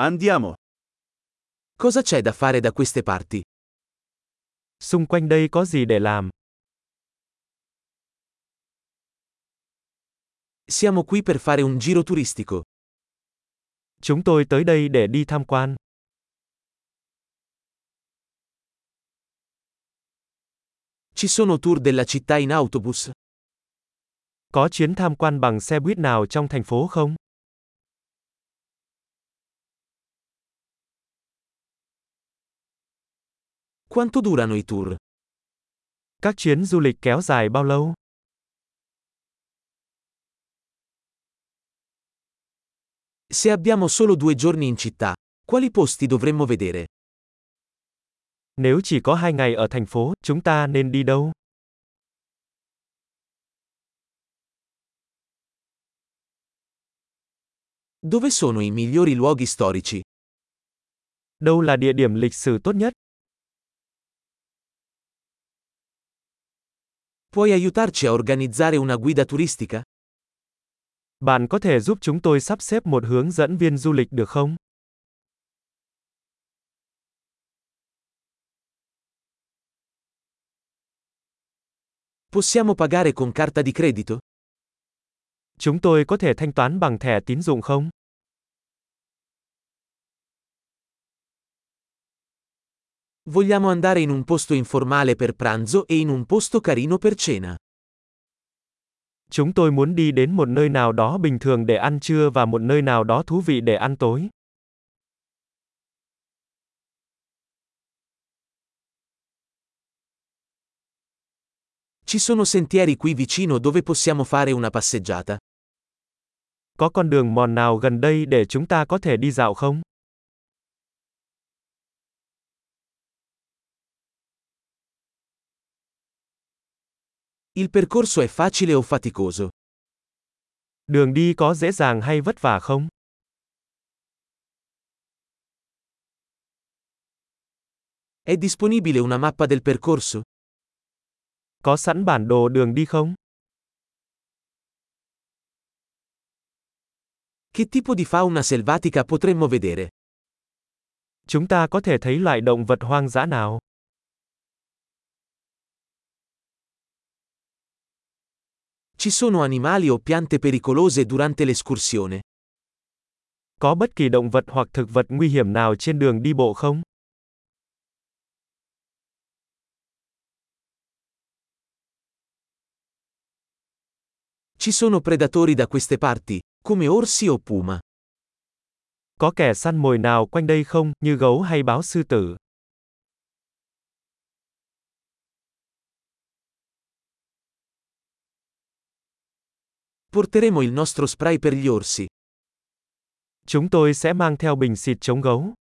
Andiamo. Cosa c'è da fare da queste parti? Xung quanh đây có gì để làm? Siamo qui per fare un giro turistico. Chúng tôi tới đây để đi tham quan. Ci sono tour della città in autobus? Có chuyến tham quan bằng xe buýt nào trong thành phố không? Quanto durano i tour? Các chuyến du lịch kéo dài bao lâu? Se abbiamo solo due giorni in città, quali posti dovremmo vedere? Nếu chỉ có hai ngày ở thành phố, chúng ta nên đi đâu? Dove sono i migliori luoghi storici? Đâu là địa điểm lịch sử tốt nhất? Puoi aiutarci a organizzare una guida turistica? Bạn có thể giúp chúng tôi sắp xếp một hướng dẫn viên du lịch được không? Possiamo pagare con carta di credito? Chúng tôi có thể thanh toán bằng thẻ tín dụng không? Vogliamo andare in un posto informale per pranzo e in un posto carino per cena. Chúng tôi muốn đi đến một nơi nào đó bình thường để ăn trưa và một nơi nào đó thú vị để ăn tối. Ci sono sentieri qui vicino dove possiamo fare una passeggiata? Có con đường mòn nào gần đây để chúng ta có thể đi dạo không? Il percorso è facile o faticoso? Đường đi có dễ dàng hay vất vả không? È disponibile una mappa del percorso? Có sẵn bản đồ đường đi không? Che tipo di fauna selvatica potremmo vedere? Chúng ta có thể thấy loại động vật hoang dã nào? Ci sono animali o piante pericolose durante l'escursione? Có bất kỳ động vật hoặc thực vật nguy hiểm nào trên đường đi bộ không? Ci sono predatori da queste parti, come orsi o puma? Có kẻ săn mồi nào quanh đây không, như gấu hay báo sư tử? Porteremo il nostro spray per gli orsi. Chúng tôi sẽ mang theo bình xịt chống gấu.